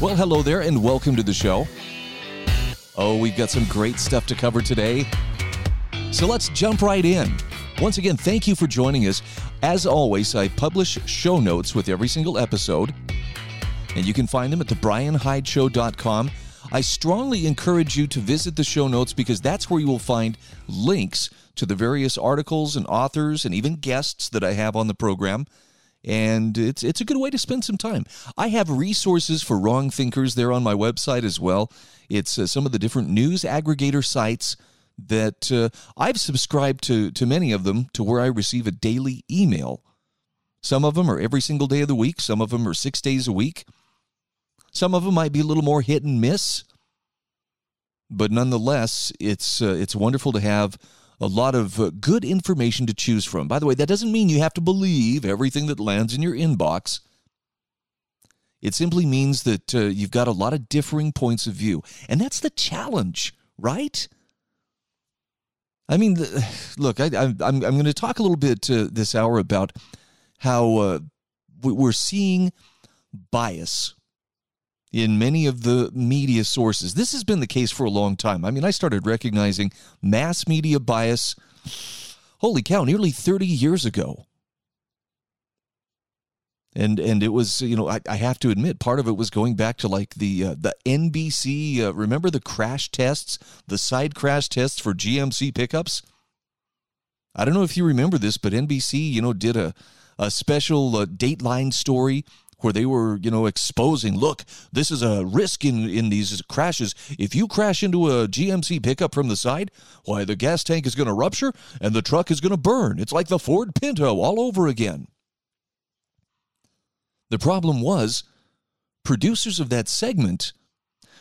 Well, hello there, and welcome to the show. Oh, we've got some great stuff to cover today. So let's jump right in. Once again, thank you for joining us. As always, I publish show notes with every single episode, and you can find them at thebrianhydeshow.com. I strongly encourage you to visit the show notes because that's where you will find links to the various articles and authors and even guests that I have on the program. And it's it's a good way to spend some time. I have resources for wrong thinkers there on my website as well. It's uh, some of the different news aggregator sites that uh, I've subscribed to to many of them to where I receive a daily email. Some of them are every single day of the week, some of them are 6 days a week. Some of them might be a little more hit and miss. But nonetheless, it's uh, it's wonderful to have a lot of uh, good information to choose from. By the way, that doesn't mean you have to believe everything that lands in your inbox. It simply means that uh, you've got a lot of differing points of view. And that's the challenge, right? I mean, the, look, I, am I'm, I'm going to talk a little bit uh, this hour about how uh, we're seeing bias in many of the media sources. This has been the case for a long time. I mean, I started recognizing mass media bias, holy cow, nearly 30 years ago. And and it was you know I, I have to admit part of it was going back to like the uh, the NBC uh, remember the crash tests the side crash tests for GMC pickups I don't know if you remember this but NBC you know did a a special uh, Dateline story where they were, you know, exposing, look, this is a risk in, in these crashes. If you crash into a GMC pickup from the side, why, the gas tank is going to rupture and the truck is going to burn. It's like the Ford Pinto all over again. The problem was, producers of that segment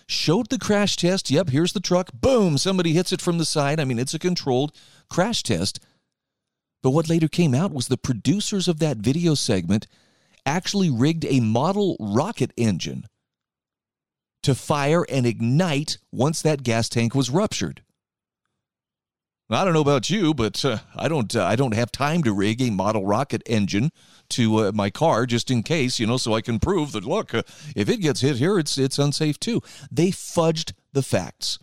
showed the crash test. Yep, here's the truck. Boom, somebody hits it from the side. I mean, it's a controlled crash test. But what later came out was the producers of that video segment actually rigged a model rocket engine to fire and ignite once that gas tank was ruptured. I don't know about you, but uh, I don't. Uh, I don't have time to rig a model rocket engine to uh, my car just in case, you know, so I can prove that look, uh, if it gets hit here, it's it's unsafe too. They fudged the facts,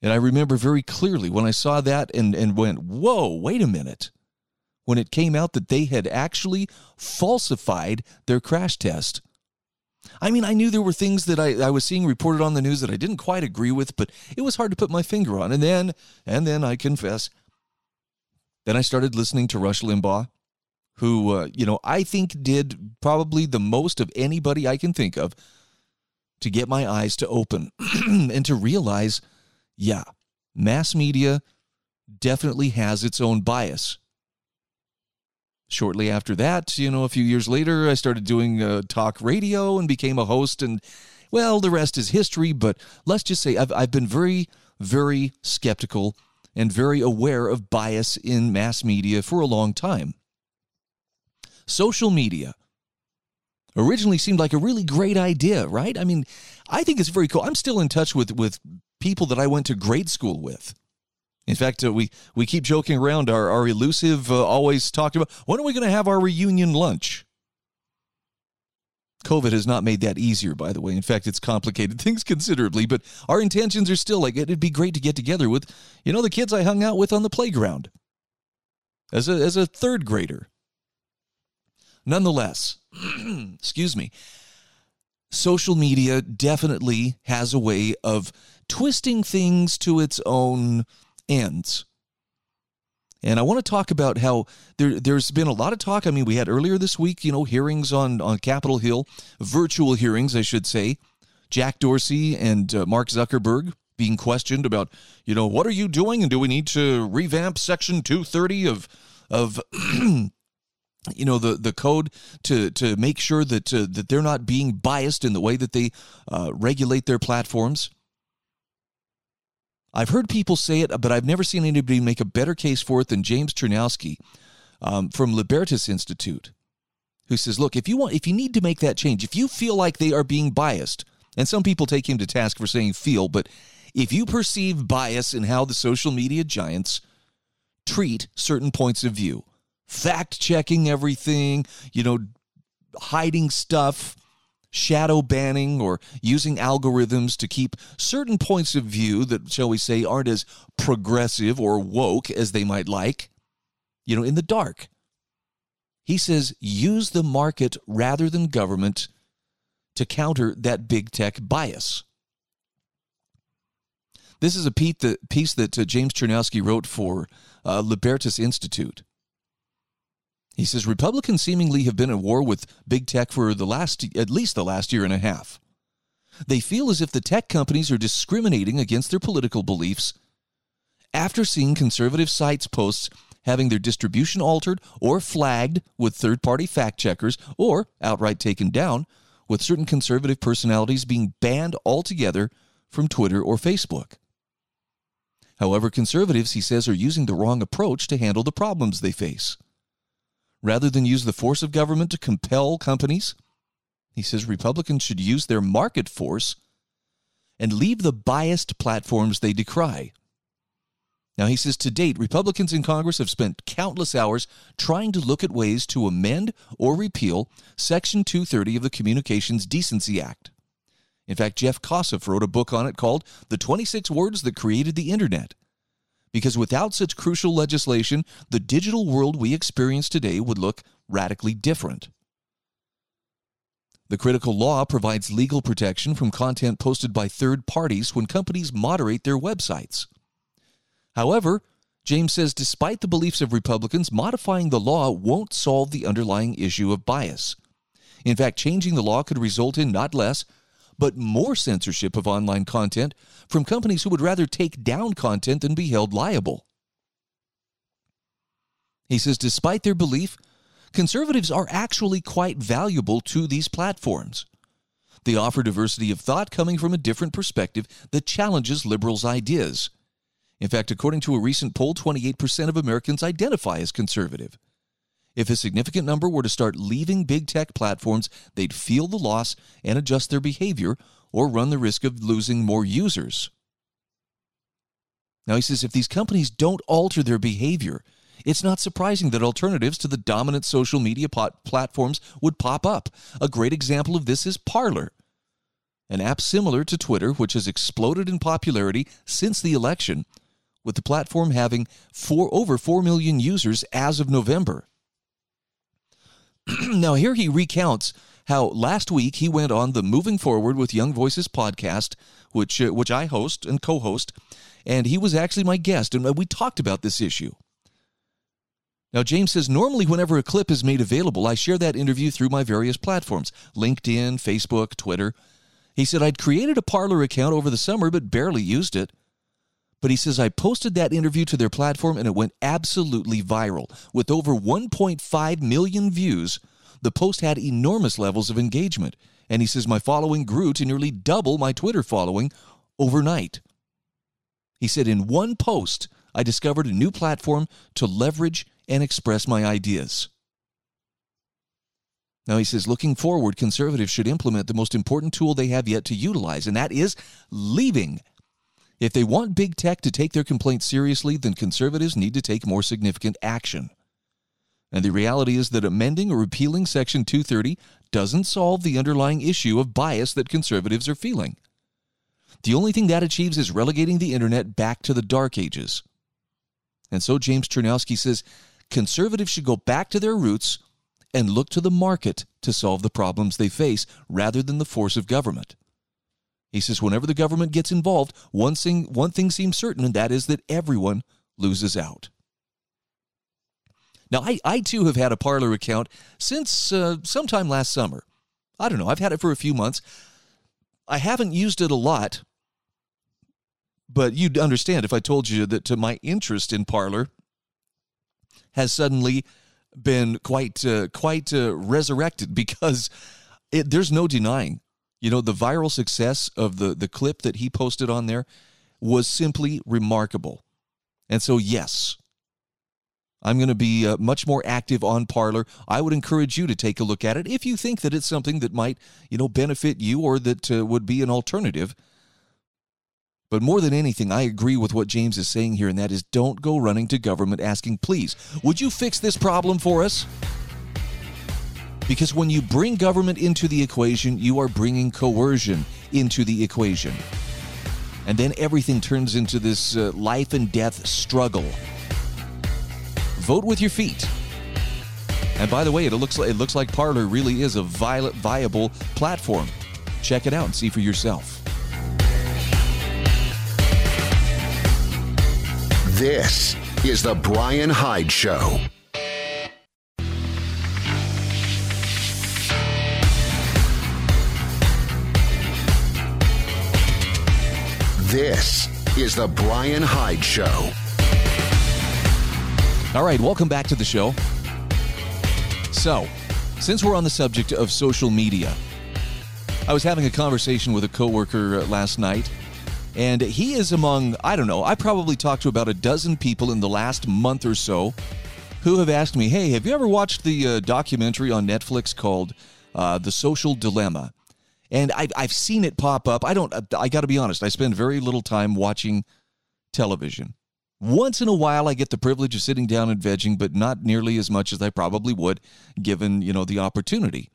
and I remember very clearly when I saw that and and went, "Whoa, wait a minute!" When it came out that they had actually falsified their crash test. I mean, I knew there were things that I, I was seeing reported on the news that I didn't quite agree with, but it was hard to put my finger on. And then, and then I confess, then I started listening to Rush Limbaugh, who, uh, you know, I think did probably the most of anybody I can think of to get my eyes to open and to realize, yeah, mass media definitely has its own bias. Shortly after that, you know, a few years later, I started doing uh, talk radio and became a host. And, well, the rest is history. But let's just say I've, I've been very, very skeptical and very aware of bias in mass media for a long time. Social media originally seemed like a really great idea, right? I mean, I think it's very cool. I'm still in touch with, with people that I went to grade school with. In fact, uh, we, we keep joking around. Our, our elusive uh, always talked about when are we going to have our reunion lunch? COVID has not made that easier, by the way. In fact, it's complicated things considerably, but our intentions are still like it'd be great to get together with, you know, the kids I hung out with on the playground as a, as a third grader. Nonetheless, excuse me, social media definitely has a way of twisting things to its own ends. And I want to talk about how there, there's been a lot of talk. I mean, we had earlier this week, you know, hearings on, on Capitol Hill, virtual hearings, I should say. Jack Dorsey and uh, Mark Zuckerberg being questioned about, you know, what are you doing? And do we need to revamp Section 230 of, of you know the the code to to make sure that uh, that they're not being biased in the way that they uh, regulate their platforms. I've heard people say it, but I've never seen anybody make a better case for it than James Chernowski um, from Libertas Institute, who says, "Look, if you want, if you need to make that change, if you feel like they are being biased, and some people take him to task for saying feel, but if you perceive bias in how the social media giants treat certain points of view, fact checking everything, you know, hiding stuff." Shadow banning or using algorithms to keep certain points of view that, shall we say, aren't as progressive or woke as they might like, you know, in the dark. He says use the market rather than government to counter that big tech bias. This is a piece that uh, James Chernowski wrote for uh, Libertas Institute. He says Republicans seemingly have been at war with big tech for the last at least the last year and a half. They feel as if the tech companies are discriminating against their political beliefs after seeing conservative sites posts having their distribution altered or flagged with third-party fact checkers or outright taken down with certain conservative personalities being banned altogether from Twitter or Facebook. However, conservatives, he says, are using the wrong approach to handle the problems they face. Rather than use the force of government to compel companies, he says Republicans should use their market force and leave the biased platforms they decry. Now, he says to date, Republicans in Congress have spent countless hours trying to look at ways to amend or repeal Section 230 of the Communications Decency Act. In fact, Jeff Kosseff wrote a book on it called The 26 Words That Created the Internet because without such crucial legislation, the digital world we experience today would look radically different. The critical law provides legal protection from content posted by third parties when companies moderate their websites. However, James says despite the beliefs of Republicans, modifying the law won't solve the underlying issue of bias. In fact, changing the law could result in not less, but more censorship of online content from companies who would rather take down content than be held liable. He says, despite their belief, conservatives are actually quite valuable to these platforms. They offer diversity of thought coming from a different perspective that challenges liberals' ideas. In fact, according to a recent poll, 28% of Americans identify as conservative. If a significant number were to start leaving big tech platforms, they'd feel the loss and adjust their behavior or run the risk of losing more users. Now, he says if these companies don't alter their behavior, it's not surprising that alternatives to the dominant social media pot- platforms would pop up. A great example of this is Parler, an app similar to Twitter, which has exploded in popularity since the election, with the platform having four, over 4 million users as of November. now, here he recounts how last week he went on the Moving Forward with Young Voices podcast, which, uh, which I host and co host, and he was actually my guest, and we talked about this issue. Now, James says, normally, whenever a clip is made available, I share that interview through my various platforms LinkedIn, Facebook, Twitter. He said, I'd created a Parler account over the summer, but barely used it. But he says, I posted that interview to their platform and it went absolutely viral. With over 1.5 million views, the post had enormous levels of engagement. And he says, my following grew to nearly double my Twitter following overnight. He said, in one post, I discovered a new platform to leverage and express my ideas. Now, he says, looking forward, conservatives should implement the most important tool they have yet to utilize, and that is leaving if they want big tech to take their complaints seriously, then conservatives need to take more significant action. And the reality is that amending or repealing Section 230 doesn't solve the underlying issue of bias that conservatives are feeling. The only thing that achieves is relegating the internet back to the dark ages. And so James Chernowski says conservatives should go back to their roots and look to the market to solve the problems they face rather than the force of government. He says, whenever the government gets involved, one thing, one thing seems certain, and that is that everyone loses out. Now, I, I too have had a Parler account since uh, sometime last summer. I don't know, I've had it for a few months. I haven't used it a lot, but you'd understand if I told you that to my interest in Parler has suddenly been quite uh, quite uh, resurrected because it, there's no denying, you know, the viral success of the the clip that he posted on there was simply remarkable. And so, yes, I'm going to be uh, much more active on Parler. I would encourage you to take a look at it if you think that it's something that might, you know, benefit you or that uh, would be an alternative. But more than anything, I agree with what James is saying here, and that is don't go running to government asking, please, would you fix this problem for us? Because when you bring government into the equation, you are bringing coercion into the equation. And then everything turns into this uh, life and death struggle. Vote with your feet. And by the way, it looks like, it looks like Parler really is a viable platform. Check it out and see for yourself. This is the Brian Hyde Show. This is the Brian Hyde Show. All right, welcome back to the show. So, since we're on the subject of social media, I was having a conversation with a coworker uh, last night, and he is among, I don't know, I probably talked to about a dozen people in the last month or so who have asked me, hey, have you ever watched the uh, documentary on Netflix called uh, The Social Dilemma? And I've, I've seen it pop up. I don't, I got to be honest, I spend very little time watching television. Once in a while, I get the privilege of sitting down and vegging, but not nearly as much as I probably would given, you know, the opportunity.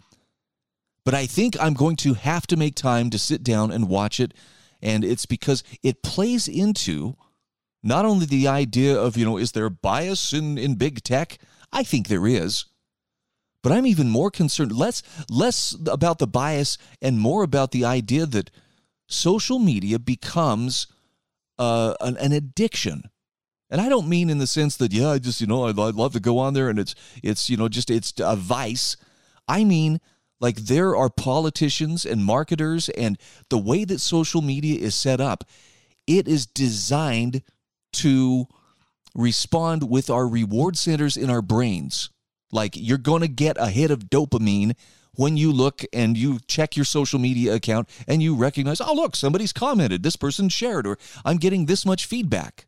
But I think I'm going to have to make time to sit down and watch it. And it's because it plays into not only the idea of, you know, is there bias in, in big tech? I think there is. But I'm even more concerned less less about the bias and more about the idea that social media becomes uh, an, an addiction. And I don't mean in the sense that yeah, I just you know I'd, I'd love to go on there and it's it's you know just it's a vice. I mean like there are politicians and marketers and the way that social media is set up, it is designed to respond with our reward centers in our brains. Like you're going to get a hit of dopamine when you look and you check your social media account and you recognize, oh, look, somebody's commented, this person shared, or I'm getting this much feedback.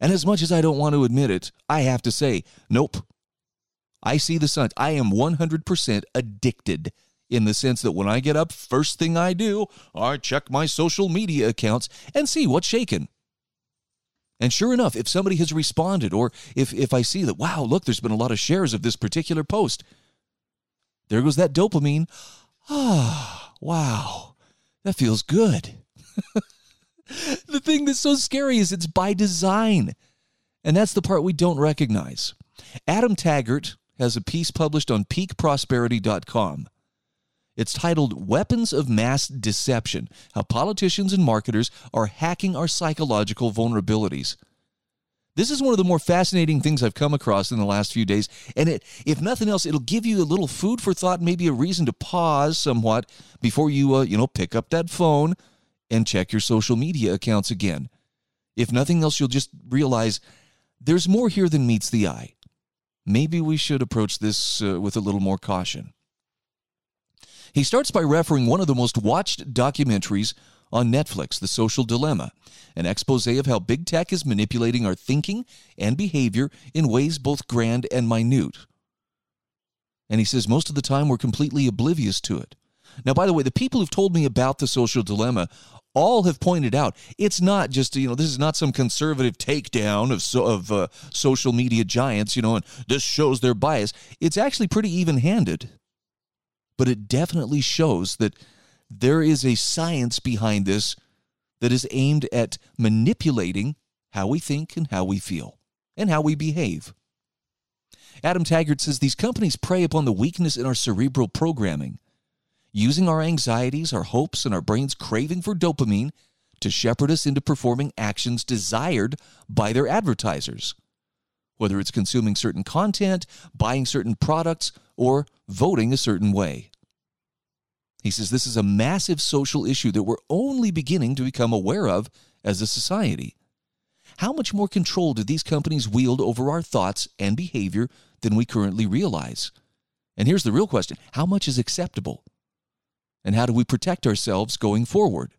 And as much as I don't want to admit it, I have to say, nope. I see the signs. I am 100% addicted in the sense that when I get up, first thing I do, I check my social media accounts and see what's shaking. And sure enough, if somebody has responded, or if, if I see that, wow, look, there's been a lot of shares of this particular post, there goes that dopamine. Ah, wow, that feels good. the thing that's so scary is it's by design. And that's the part we don't recognize. Adam Taggart has a piece published on peakprosperity.com. It's titled Weapons of Mass Deception How Politicians and Marketers Are Hacking Our Psychological Vulnerabilities. This is one of the more fascinating things I've come across in the last few days. And it, if nothing else, it'll give you a little food for thought, maybe a reason to pause somewhat before you, uh, you know, pick up that phone and check your social media accounts again. If nothing else, you'll just realize there's more here than meets the eye. Maybe we should approach this uh, with a little more caution. He starts by referring one of the most watched documentaries on Netflix, The Social Dilemma, an expose of how big tech is manipulating our thinking and behavior in ways both grand and minute. And he says most of the time we're completely oblivious to it. Now, by the way, the people who've told me about the social dilemma all have pointed out it's not just you know this is not some conservative takedown of so, of uh, social media giants you know and this shows their bias it's actually pretty even-handed but it definitely shows that there is a science behind this that is aimed at manipulating how we think and how we feel and how we behave. Adam Taggart says these companies prey upon the weakness in our cerebral programming, using our anxieties, our hopes, and our brain's craving for dopamine to shepherd us into performing actions desired by their advertisers, whether it's consuming certain content, buying certain products, or voting a certain way. He says this is a massive social issue that we're only beginning to become aware of as a society. how much more control do these companies wield over our thoughts and behavior than we currently realize? And here's the real question how much is acceptable? And how do we protect ourselves going forward?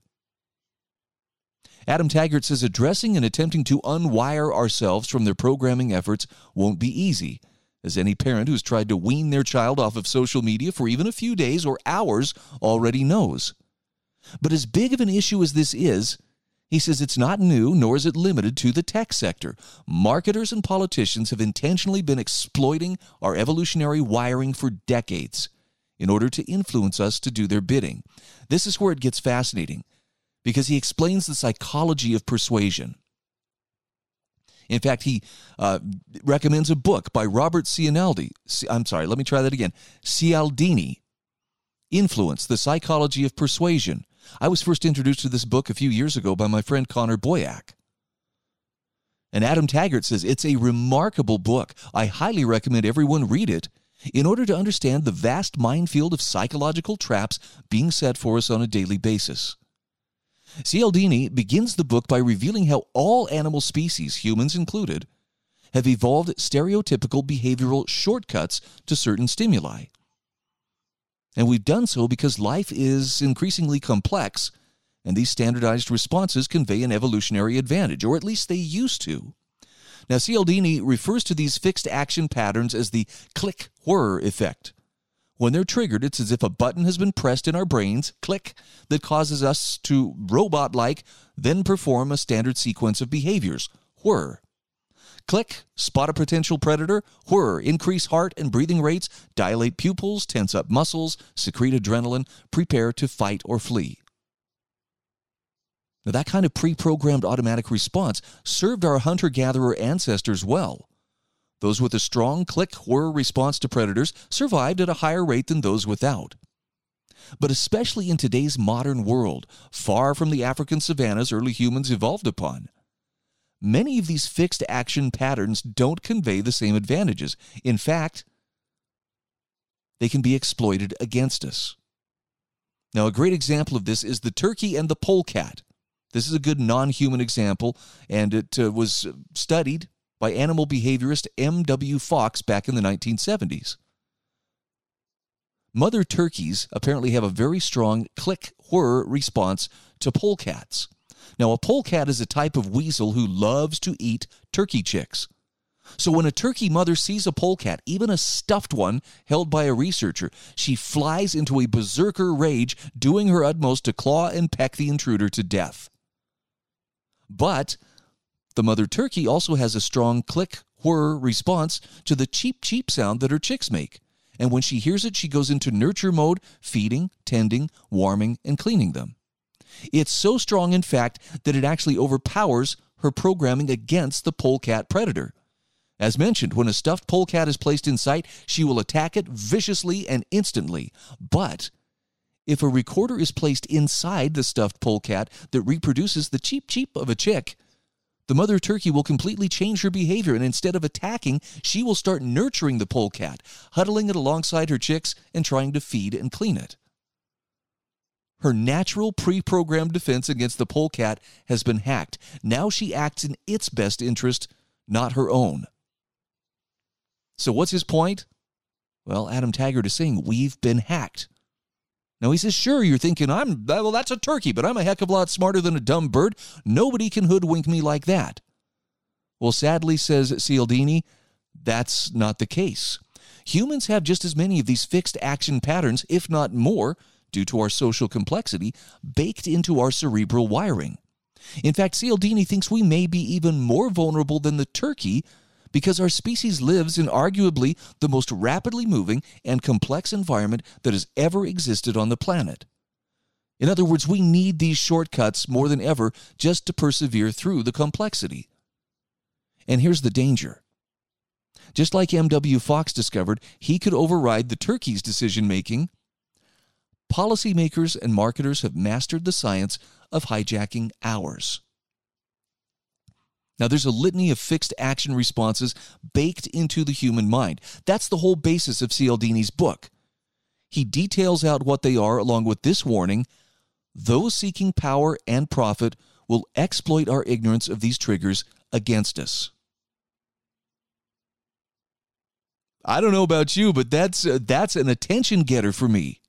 Adam Taggart says addressing and attempting to unwire ourselves from their programming efforts won't be easy, as any parent who's tried to wean their child off of social media for even a few days or hours already knows. But as big of an issue as this is, he says it's not new, nor is it limited to the tech sector. Marketers and politicians have intentionally been exploiting our evolutionary wiring for decades in order to influence us to do their bidding. This is where it gets fascinating because he explains the psychology of persuasion. In fact, he uh, recommends a book by Robert Cialdini. I'm sorry, let me try that again. Cialdini, Influence, The Psychology of Persuasion. I was first introduced to this book a few years ago by my friend Connor Boyack. And Adam Taggart says it's a remarkable book. I highly recommend everyone read it in order to understand the vast minefield of psychological traps being set for us on a daily basis. Cialdini begins the book by revealing how all animal species, humans included, have evolved stereotypical behavioral shortcuts to certain stimuli. And we've done so because life is increasingly complex, and these standardized responses convey an evolutionary advantage, or at least they used to. Now, Cialdini refers to these fixed action patterns as the click whir effect. When they're triggered, it's as if a button has been pressed in our brains, click, that causes us to robot like then perform a standard sequence of behaviors, whir. Click, spot a potential predator, whir, increase heart and breathing rates, dilate pupils, tense up muscles, secrete adrenaline, prepare to fight or flee. Now, that kind of pre programmed automatic response served our hunter gatherer ancestors well. Those with a strong click whir response to predators survived at a higher rate than those without. But especially in today's modern world, far from the African savannas early humans evolved upon, many of these fixed action patterns don't convey the same advantages. In fact, they can be exploited against us. Now, a great example of this is the turkey and the polecat. This is a good non human example, and it uh, was studied by animal behaviorist M.W. Fox back in the 1970s. Mother turkeys apparently have a very strong click whir response to polecats. Now, a polecat is a type of weasel who loves to eat turkey chicks. So, when a turkey mother sees a polecat, even a stuffed one held by a researcher, she flies into a berserker rage, doing her utmost to claw and peck the intruder to death. But the mother turkey also has a strong click whir response to the cheep cheep sound that her chicks make. And when she hears it, she goes into nurture mode, feeding, tending, warming, and cleaning them. It's so strong, in fact, that it actually overpowers her programming against the polecat predator. As mentioned, when a stuffed polecat is placed in sight, she will attack it viciously and instantly. But if a recorder is placed inside the stuffed polecat that reproduces the cheep cheep of a chick, the mother turkey will completely change her behavior, and instead of attacking, she will start nurturing the polecat, huddling it alongside her chicks and trying to feed and clean it. Her natural pre programmed defense against the polecat has been hacked. Now she acts in its best interest, not her own. So, what's his point? Well, Adam Taggart is saying we've been hacked. Now he says, sure, you're thinking, I'm, well, that's a turkey, but I'm a heck of a lot smarter than a dumb bird. Nobody can hoodwink me like that. Well, sadly, says Cialdini, that's not the case. Humans have just as many of these fixed action patterns, if not more, due to our social complexity, baked into our cerebral wiring. In fact, Cialdini thinks we may be even more vulnerable than the turkey because our species lives in arguably the most rapidly moving and complex environment that has ever existed on the planet. In other words, we need these shortcuts more than ever just to persevere through the complexity. And here's the danger. Just like M.W. Fox discovered, he could override the turkey's decision making. Policymakers and marketers have mastered the science of hijacking ours. Now, there's a litany of fixed action responses baked into the human mind. That's the whole basis of Cialdini's book. He details out what they are along with this warning those seeking power and profit will exploit our ignorance of these triggers against us. I don't know about you, but that's uh, that's an attention getter for me.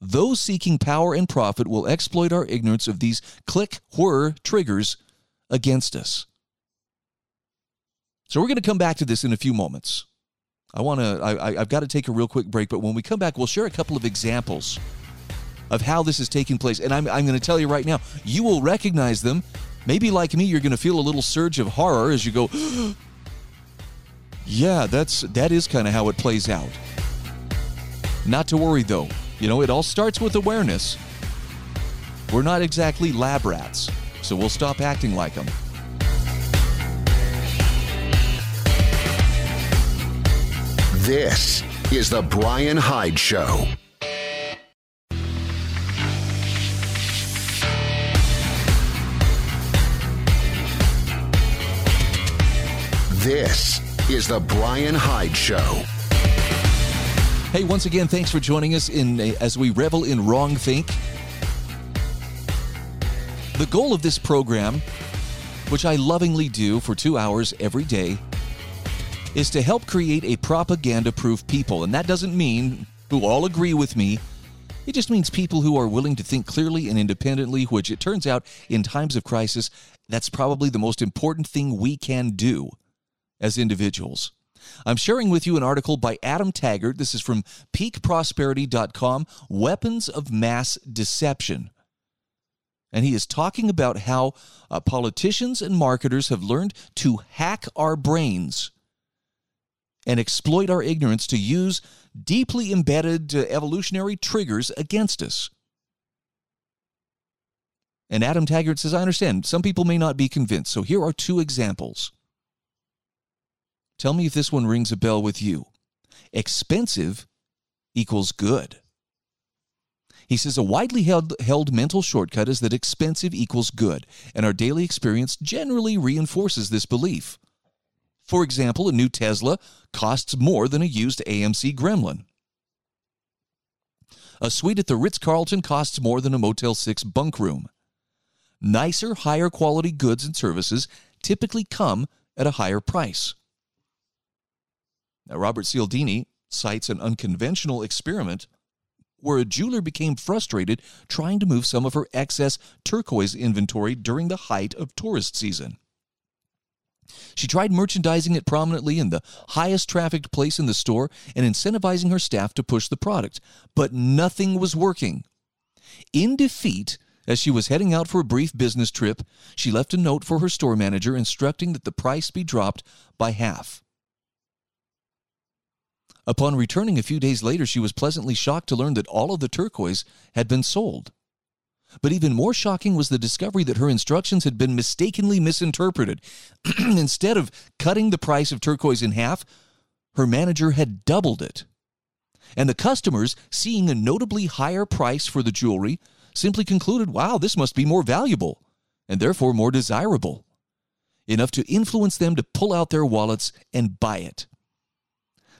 Those seeking power and profit will exploit our ignorance of these click whir triggers against us. So we're going to come back to this in a few moments. I want to I, I've got to take a real quick break, but when we come back, we'll share a couple of examples of how this is taking place. And I'm, I'm going to tell you right now, you will recognize them. Maybe like me, you're going to feel a little surge of horror as you go, yeah, that's that is kind of how it plays out. Not to worry though. You know, it all starts with awareness. We're not exactly lab rats, so we'll stop acting like them. This is the Brian Hyde Show. This is the Brian Hyde Show. Hey, once again, thanks for joining us in as we revel in wrong think. The goal of this program, which I lovingly do for two hours every day, is to help create a propaganda proof people. And that doesn't mean who all agree with me. It just means people who are willing to think clearly and independently, which it turns out in times of crisis, that's probably the most important thing we can do as individuals. I'm sharing with you an article by Adam Taggart. This is from peakprosperity.com Weapons of Mass Deception. And he is talking about how uh, politicians and marketers have learned to hack our brains and exploit our ignorance to use deeply embedded uh, evolutionary triggers against us. And Adam Taggart says, I understand. Some people may not be convinced. So here are two examples. Tell me if this one rings a bell with you. Expensive equals good. He says a widely held, held mental shortcut is that expensive equals good, and our daily experience generally reinforces this belief. For example, a new Tesla costs more than a used AMC Gremlin. A suite at the Ritz Carlton costs more than a Motel 6 bunk room. Nicer, higher quality goods and services typically come at a higher price. Now, Robert Cialdini cites an unconventional experiment where a jeweler became frustrated trying to move some of her excess turquoise inventory during the height of tourist season. She tried merchandising it prominently in the highest trafficked place in the store and incentivizing her staff to push the product, but nothing was working. In defeat, as she was heading out for a brief business trip, she left a note for her store manager instructing that the price be dropped by half. Upon returning a few days later, she was pleasantly shocked to learn that all of the turquoise had been sold. But even more shocking was the discovery that her instructions had been mistakenly misinterpreted. Instead of cutting the price of turquoise in half, her manager had doubled it. And the customers, seeing a notably higher price for the jewelry, simply concluded, wow, this must be more valuable and therefore more desirable. Enough to influence them to pull out their wallets and buy it.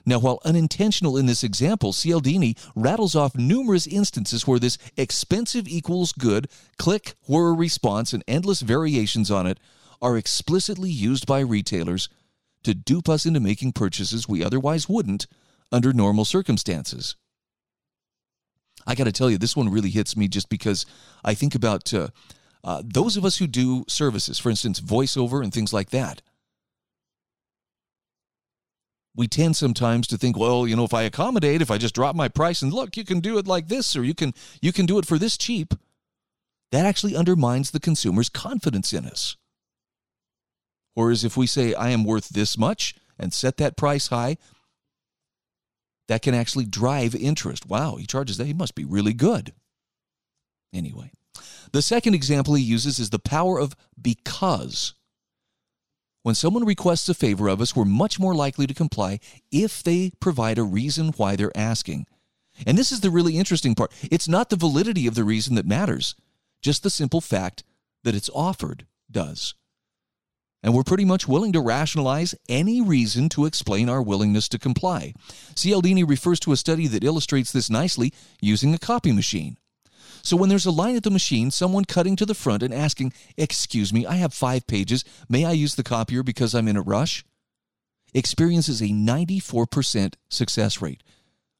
Now, while unintentional in this example, Cialdini rattles off numerous instances where this expensive equals good, click, whir response, and endless variations on it are explicitly used by retailers to dupe us into making purchases we otherwise wouldn't under normal circumstances. I got to tell you, this one really hits me just because I think about uh, uh, those of us who do services, for instance, voiceover and things like that we tend sometimes to think well you know if i accommodate if i just drop my price and look you can do it like this or you can you can do it for this cheap that actually undermines the consumer's confidence in us. Whereas if we say i am worth this much and set that price high that can actually drive interest. Wow he charges that. He must be really good. Anyway the second example he uses is the power of because when someone requests a favor of us, we're much more likely to comply if they provide a reason why they're asking. And this is the really interesting part. It's not the validity of the reason that matters, just the simple fact that it's offered does. And we're pretty much willing to rationalize any reason to explain our willingness to comply. Cialdini refers to a study that illustrates this nicely using a copy machine. So when there's a line at the machine, someone cutting to the front and asking, Excuse me, I have five pages. May I use the copier because I'm in a rush? experiences a 94% success rate.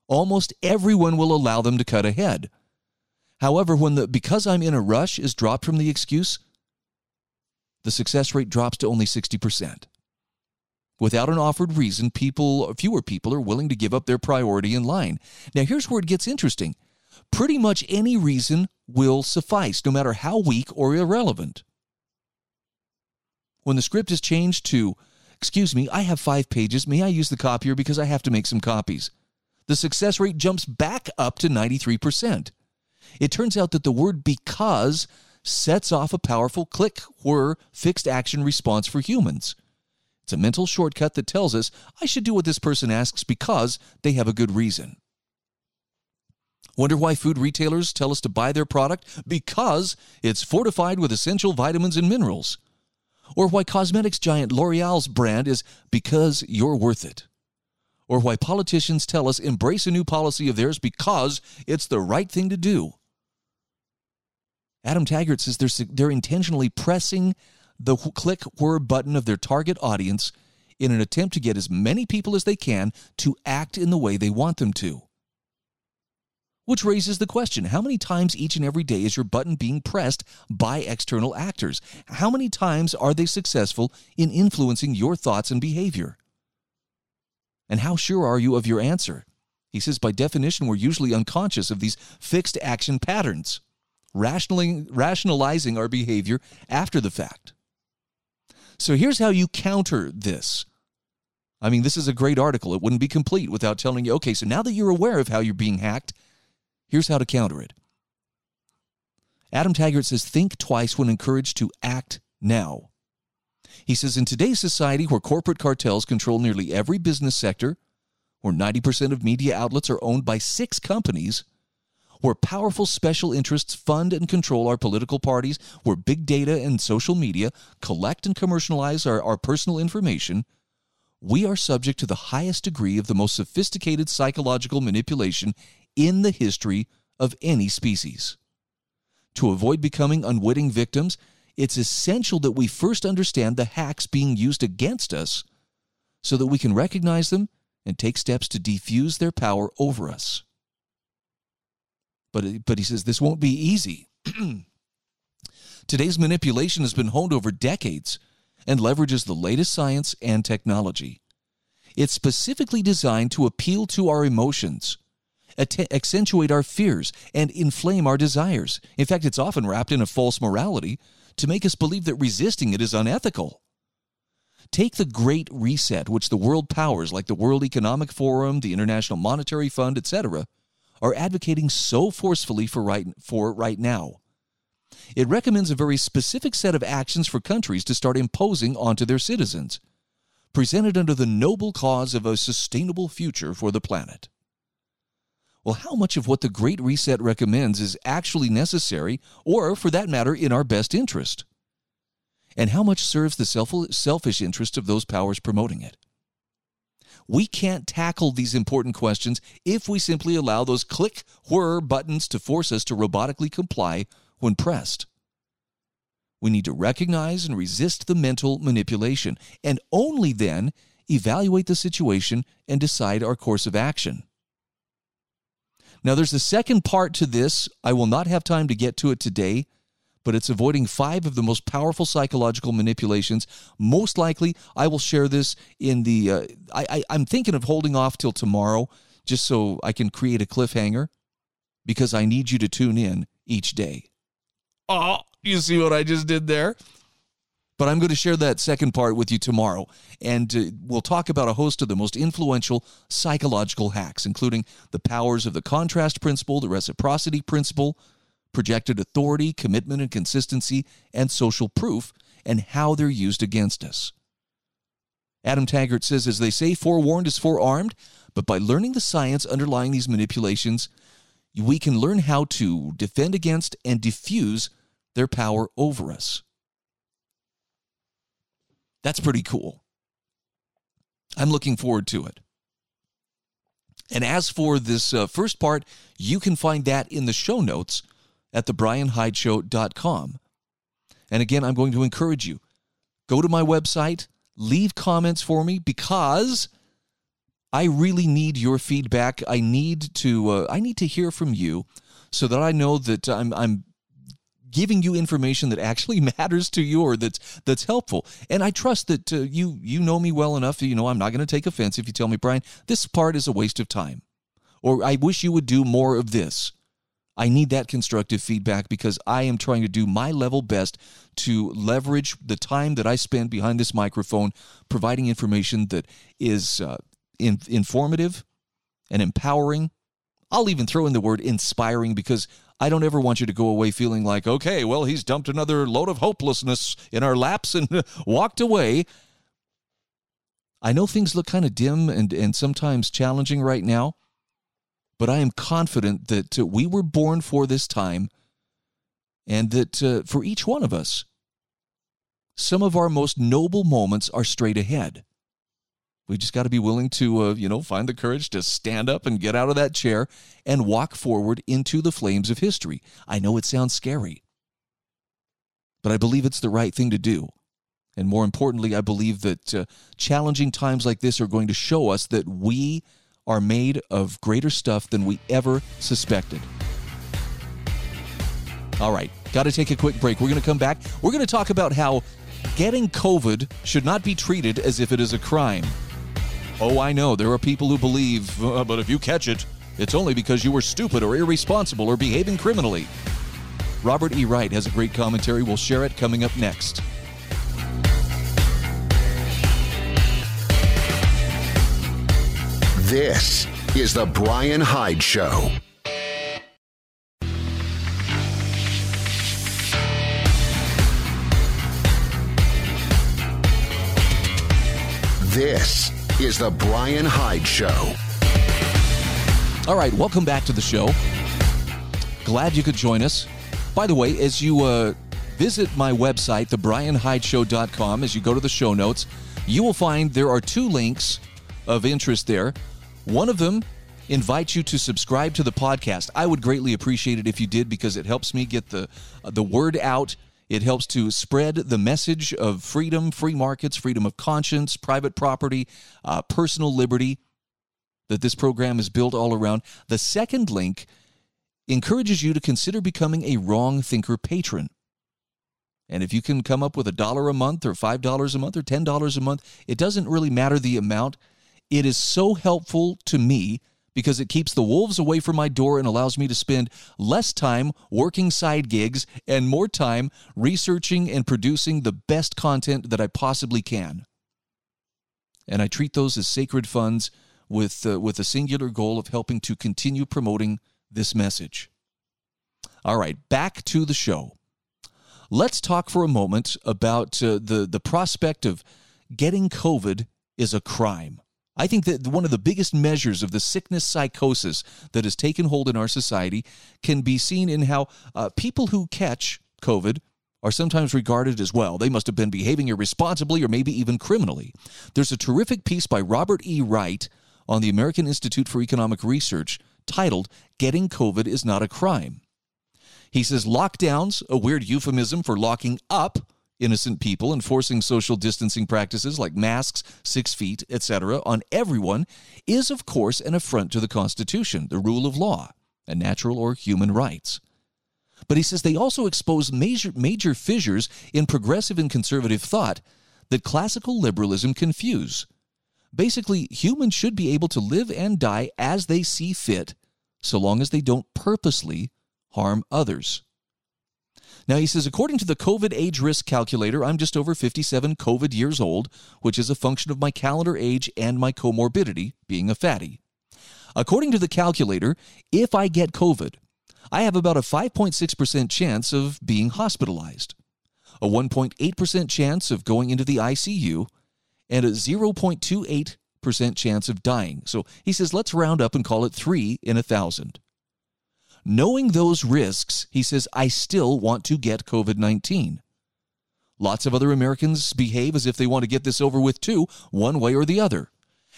Almost everyone will allow them to cut ahead. However, when the because I'm in a rush is dropped from the excuse, the success rate drops to only 60%. Without an offered reason, people fewer people are willing to give up their priority in line. Now here's where it gets interesting. Pretty much any reason will suffice, no matter how weak or irrelevant. When the script is changed to, Excuse me, I have five pages. May I use the copier because I have to make some copies? The success rate jumps back up to 93%. It turns out that the word because sets off a powerful click whir fixed action response for humans. It's a mental shortcut that tells us I should do what this person asks because they have a good reason. Wonder why food retailers tell us to buy their product? Because it's fortified with essential vitamins and minerals or why cosmetics giant L'Oreal's brand is because you're worth it, or why politicians tell us embrace a new policy of theirs because it's the right thing to do. Adam Taggart says they're, they're intentionally pressing the click whir button of their target audience in an attempt to get as many people as they can to act in the way they want them to. Which raises the question how many times each and every day is your button being pressed by external actors? How many times are they successful in influencing your thoughts and behavior? And how sure are you of your answer? He says, by definition, we're usually unconscious of these fixed action patterns, rationalizing our behavior after the fact. So here's how you counter this. I mean, this is a great article. It wouldn't be complete without telling you, okay, so now that you're aware of how you're being hacked, Here's how to counter it. Adam Taggart says, think twice when encouraged to act now. He says, in today's society where corporate cartels control nearly every business sector, where 90% of media outlets are owned by six companies, where powerful special interests fund and control our political parties, where big data and social media collect and commercialize our, our personal information, we are subject to the highest degree of the most sophisticated psychological manipulation in the history of any species. To avoid becoming unwitting victims, it's essential that we first understand the hacks being used against us so that we can recognize them and take steps to defuse their power over us. But, but he says this won't be easy. Today's manipulation has been honed over decades and leverages the latest science and technology. It's specifically designed to appeal to our emotions accentuate our fears, and inflame our desires. In fact, it's often wrapped in a false morality to make us believe that resisting it is unethical. Take the Great Reset, which the world powers like the World Economic Forum, the International Monetary Fund, etc., are advocating so forcefully for right, for right now. It recommends a very specific set of actions for countries to start imposing onto their citizens, presented under the noble cause of a sustainable future for the planet. Well, how much of what the Great Reset recommends is actually necessary, or for that matter, in our best interest? And how much serves the selfish interest of those powers promoting it? We can't tackle these important questions if we simply allow those click whir buttons to force us to robotically comply when pressed. We need to recognize and resist the mental manipulation, and only then evaluate the situation and decide our course of action. Now, there's a second part to this. I will not have time to get to it today, but it's avoiding five of the most powerful psychological manipulations. Most likely, I will share this in the. Uh, I, I, I'm thinking of holding off till tomorrow just so I can create a cliffhanger because I need you to tune in each day. Oh, you see what I just did there? But I'm going to share that second part with you tomorrow. And uh, we'll talk about a host of the most influential psychological hacks, including the powers of the contrast principle, the reciprocity principle, projected authority, commitment and consistency, and social proof, and how they're used against us. Adam Taggart says, as they say, forewarned is forearmed, but by learning the science underlying these manipulations, we can learn how to defend against and diffuse their power over us. That's pretty cool. I'm looking forward to it. And as for this uh, first part, you can find that in the show notes at thebrianhydeshow.com. And again, I'm going to encourage you go to my website, leave comments for me because I really need your feedback. I need to uh, I need to hear from you so that I know that I'm I'm giving you information that actually matters to you or that's that's helpful. And I trust that uh, you you know me well enough. You know I'm not going to take offense if you tell me, Brian, this part is a waste of time, or I wish you would do more of this. I need that constructive feedback because I am trying to do my level best to leverage the time that I spend behind this microphone, providing information that is uh, in, informative and empowering. I'll even throw in the word inspiring because I don't ever want you to go away feeling like, okay, well, he's dumped another load of hopelessness in our laps and walked away. I know things look kind of dim and, and sometimes challenging right now. But I am confident that uh, we were born for this time and that uh, for each one of us, some of our most noble moments are straight ahead. We just got to be willing to, uh, you know, find the courage to stand up and get out of that chair and walk forward into the flames of history. I know it sounds scary, but I believe it's the right thing to do. And more importantly, I believe that uh, challenging times like this are going to show us that we are made of greater stuff than we ever suspected. All right, got to take a quick break. We're going to come back. We're going to talk about how getting COVID should not be treated as if it is a crime. Oh, I know, there are people who believe, uh, but if you catch it, it's only because you were stupid or irresponsible or behaving criminally. Robert E. Wright has a great commentary. We'll share it coming up next. This is The Brian Hyde Show. This is The Brian Hyde Show. All right, welcome back to the show. Glad you could join us. By the way, as you uh, visit my website, thebrianhydeshow.com, as you go to the show notes, you will find there are two links of interest there. One of them invites you to subscribe to the podcast. I would greatly appreciate it if you did because it helps me get the uh, the word out. It helps to spread the message of freedom, free markets, freedom of conscience, private property, uh, personal liberty that this program is built all around. The second link encourages you to consider becoming a wrong thinker patron. And if you can come up with a dollar a month or $5 a month or $10 a month, it doesn't really matter the amount. It is so helpful to me because it keeps the wolves away from my door and allows me to spend less time working side gigs and more time researching and producing the best content that I possibly can. And I treat those as sacred funds with, uh, with a singular goal of helping to continue promoting this message. All right, back to the show. Let's talk for a moment about uh, the, the prospect of getting COVID is a crime. I think that one of the biggest measures of the sickness psychosis that has taken hold in our society can be seen in how uh, people who catch COVID are sometimes regarded as well. They must have been behaving irresponsibly or maybe even criminally. There's a terrific piece by Robert E. Wright on the American Institute for Economic Research titled Getting COVID is Not a Crime. He says lockdowns, a weird euphemism for locking up, innocent people enforcing social distancing practices like masks, six feet, etc., on everyone is, of course, an affront to the Constitution, the rule of law, and natural or human rights. But he says they also expose major, major fissures in progressive and conservative thought that classical liberalism confuse. Basically, humans should be able to live and die as they see fit, so long as they don't purposely harm others. Now, he says, according to the COVID age risk calculator, I'm just over 57 COVID years old, which is a function of my calendar age and my comorbidity, being a fatty. According to the calculator, if I get COVID, I have about a 5.6% chance of being hospitalized, a 1.8% chance of going into the ICU, and a 0.28% chance of dying. So he says, let's round up and call it three in a thousand. Knowing those risks, he says, I still want to get COVID 19. Lots of other Americans behave as if they want to get this over with too, one way or the other.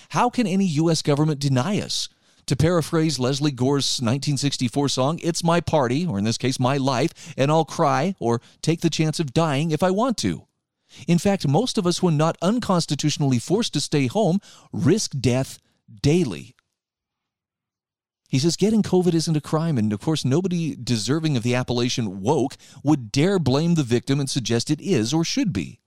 How can any U.S. government deny us To paraphrase Lesley Gore's 1964 song, It's My Party, or in this case, My Life, and I'll cry or take the chance of dying if I want to. In fact, most of us, when not unconstitutionally forced to stay home, risk death daily. He says getting COVID isn't a crime, and of course, nobody deserving of the appellation woke would dare blame the victim and suggest it is or should be.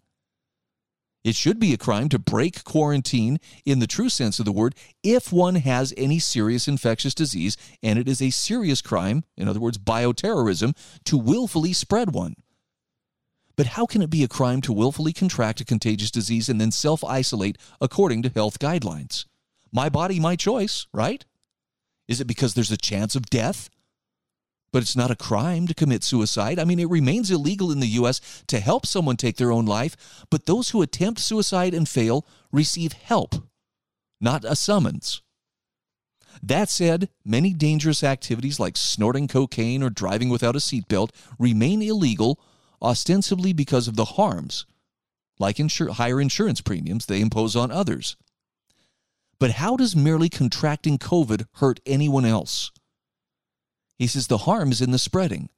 It should be a crime to break quarantine in the true sense of the word if one has any serious infectious disease, and it is a serious crime, in other words, bioterrorism, to willfully spread one. But how can it be a crime to willfully contract a contagious disease and then self isolate according to health guidelines? My body, my choice, right? Is it because there's a chance of death? But it's not a crime to commit suicide. I mean, it remains illegal in the U.S. to help someone take their own life, but those who attempt suicide and fail receive help, not a summons. That said, many dangerous activities like snorting cocaine or driving without a seatbelt remain illegal ostensibly because of the harms, like insur- higher insurance premiums they impose on others. But how does merely contracting COVID hurt anyone else? He says the harm is in the spreading,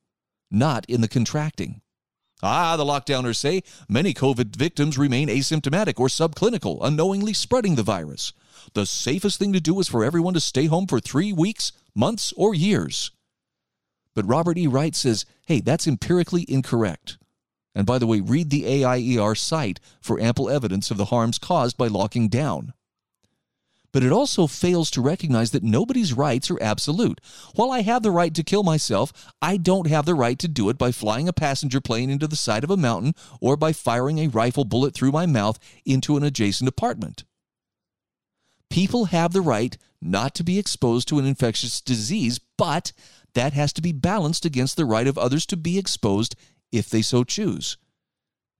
not in the contracting. Ah, the lockdowners say many COVID victims remain asymptomatic or subclinical, unknowingly spreading the virus. The safest thing to do is for everyone to stay home for three weeks, months, or years. But Robert E. Wright says, hey, that's empirically incorrect. And by the way, read the AIER site for ample evidence of the harms caused by locking down. But it also fails to recognize that nobody's rights are absolute. While I have the right to kill myself, I don't have the right to do it by flying a passenger plane into the side of a mountain or by firing a rifle bullet through my mouth into an adjacent apartment. People have the right not to be exposed to an infectious disease, but that has to be balanced against the right of others to be exposed if they so choose,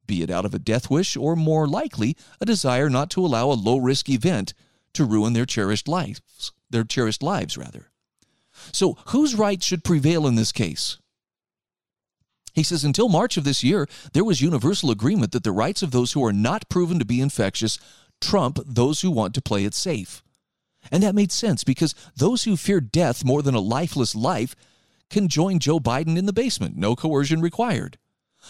be it out of a death wish or more likely a desire not to allow a low risk event to ruin their cherished lives, their cherished lives rather. So, whose rights should prevail in this case? He says until March of this year, there was universal agreement that the rights of those who are not proven to be infectious trump those who want to play it safe. And that made sense because those who fear death more than a lifeless life can join Joe Biden in the basement, no coercion required.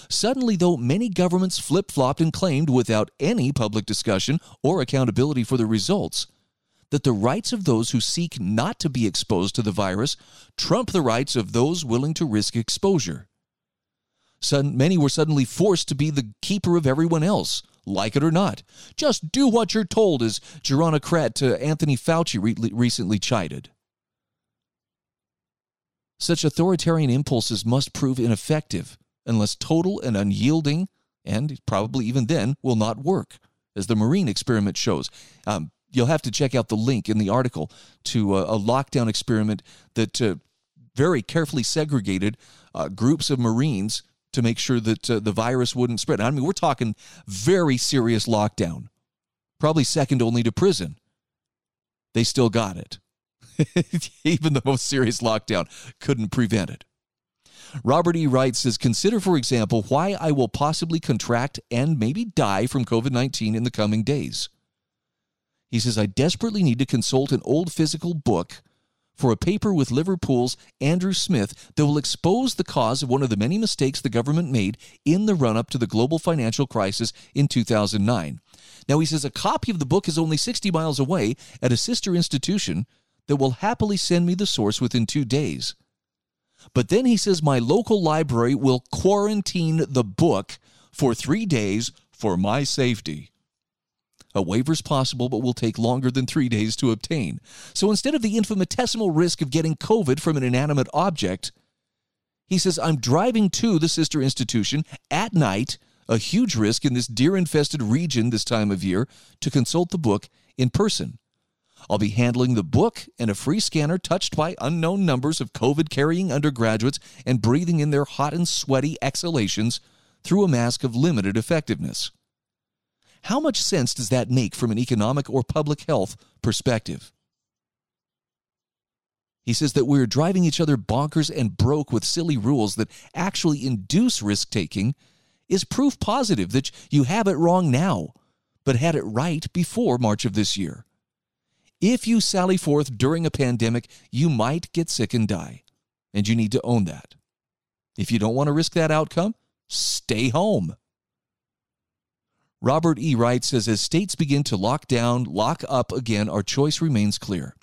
Suddenly, though, many governments flip flopped and claimed, without any public discussion or accountability for the results, that the rights of those who seek not to be exposed to the virus trump the rights of those willing to risk exposure. Sudden, many were suddenly forced to be the keeper of everyone else, like it or not. Just do what you're told, as gerontocrat to Anthony Fauci re- recently chided. Such authoritarian impulses must prove ineffective unless total and unyielding, and probably even then, will not work, as the Marine experiment shows. Um, you'll have to check out the link in the article to a, a lockdown experiment that uh, very carefully segregated uh, groups of Marines to make sure that uh, the virus wouldn't spread. I mean, we're talking very serious lockdown, probably second only to prison. They still got it. Even the most serious lockdown couldn't prevent it. Robert E. Wright says Consider, for example, why I will possibly contract and maybe die from COVID 19 in the coming days. He says, I desperately need to consult an old physical book for a paper with Liverpool's Andrew Smith that will expose the cause of one of the many mistakes the government made in the run up to the global financial crisis in 2009. Now, he says a copy of the book is only 60 miles away at a sister institution that will happily send me the source within two days. But then he says my local library will quarantine the book for three days for my safety. A waiver is possible, but will take longer than three days to obtain. So instead of the infinitesimal risk of getting COVID from an inanimate object, he says, I'm driving to the sister institution at night, a huge risk in this deer infested region this time of year, to consult the book in person. I'll be handling the book and a free scanner touched by unknown numbers of COVID carrying undergraduates and breathing in their hot and sweaty exhalations through a mask of limited effectiveness. How much sense does that make from an economic or public health perspective? He says that we're driving each other bonkers and broke with silly rules that actually induce risk taking is proof positive that you have it wrong now, but had it right before March of this year. If you sally forth during a pandemic, you might get sick and die, and you need to own that. If you don't want to risk that outcome, stay home. Robert E. Wright says as states begin to lock down, lock up again, our choice remains clear.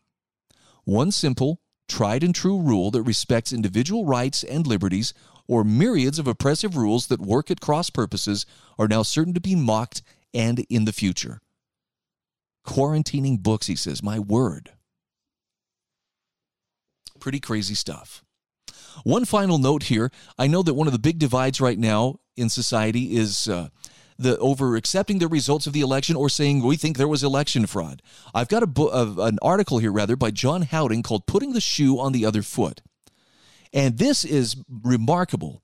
One simple, tried and true rule that respects individual rights and liberties, or myriads of oppressive rules that work at cross purposes, are now certain to be mocked and in the future. Quarantining books, he says, my word. Pretty crazy stuff. One final note here I know that one of the big divides right now in society is. Uh, the over accepting the results of the election or saying we think there was election fraud. I've got a uh, an article here rather by John Howding called "Putting the Shoe on the Other Foot," and this is remarkable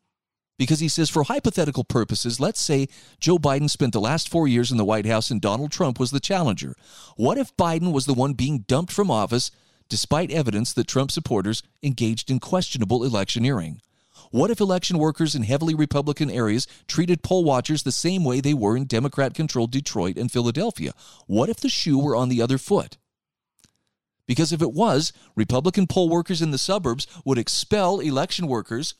because he says for hypothetical purposes, let's say Joe Biden spent the last four years in the White House and Donald Trump was the challenger. What if Biden was the one being dumped from office? despite evidence that Trump supporters engaged in questionable electioneering. What if election workers in heavily Republican areas treated poll watchers the same way they were in Democrat controlled Detroit and Philadelphia? What if the shoe were on the other foot? Because if it was, Republican poll workers in the suburbs would expel election workers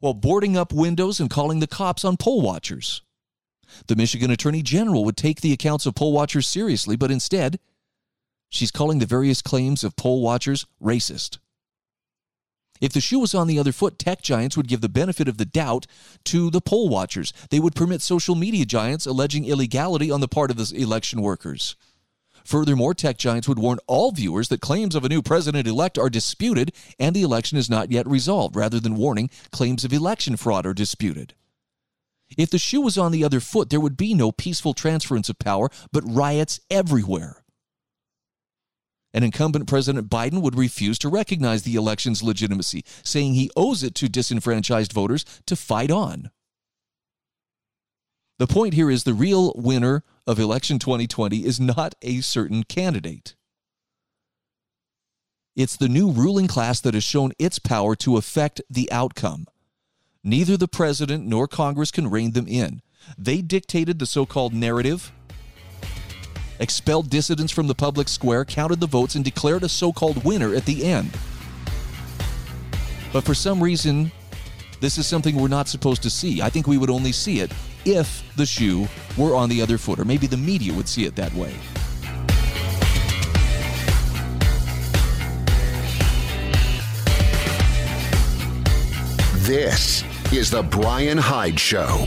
while boarding up windows and calling the cops on poll watchers. The Michigan Attorney General would take the accounts of poll watchers seriously, but instead, She's calling the various claims of poll watchers racist. If the shoe was on the other foot, tech giants would give the benefit of the doubt to the poll watchers. They would permit social media giants alleging illegality on the part of the election workers. Furthermore, tech giants would warn all viewers that claims of a new president elect are disputed and the election is not yet resolved, rather than warning claims of election fraud are disputed. If the shoe was on the other foot, there would be no peaceful transference of power, but riots everywhere and incumbent President Biden would refuse to recognize the election's legitimacy, saying he owes it to disenfranchised voters to fight on. The point here is the real winner of election 2020 is not a certain candidate. It's the new ruling class that has shown its power to affect the outcome. Neither the president nor Congress can rein them in. They dictated the so called narrative expelled dissidents from the public square, counted the votes, and declared a so called winner at the end. But for some reason, this is something we're not supposed to see. I think we would only see it if the shoe were on the other foot, or maybe the media would see it that way. This is The Brian Hyde Show.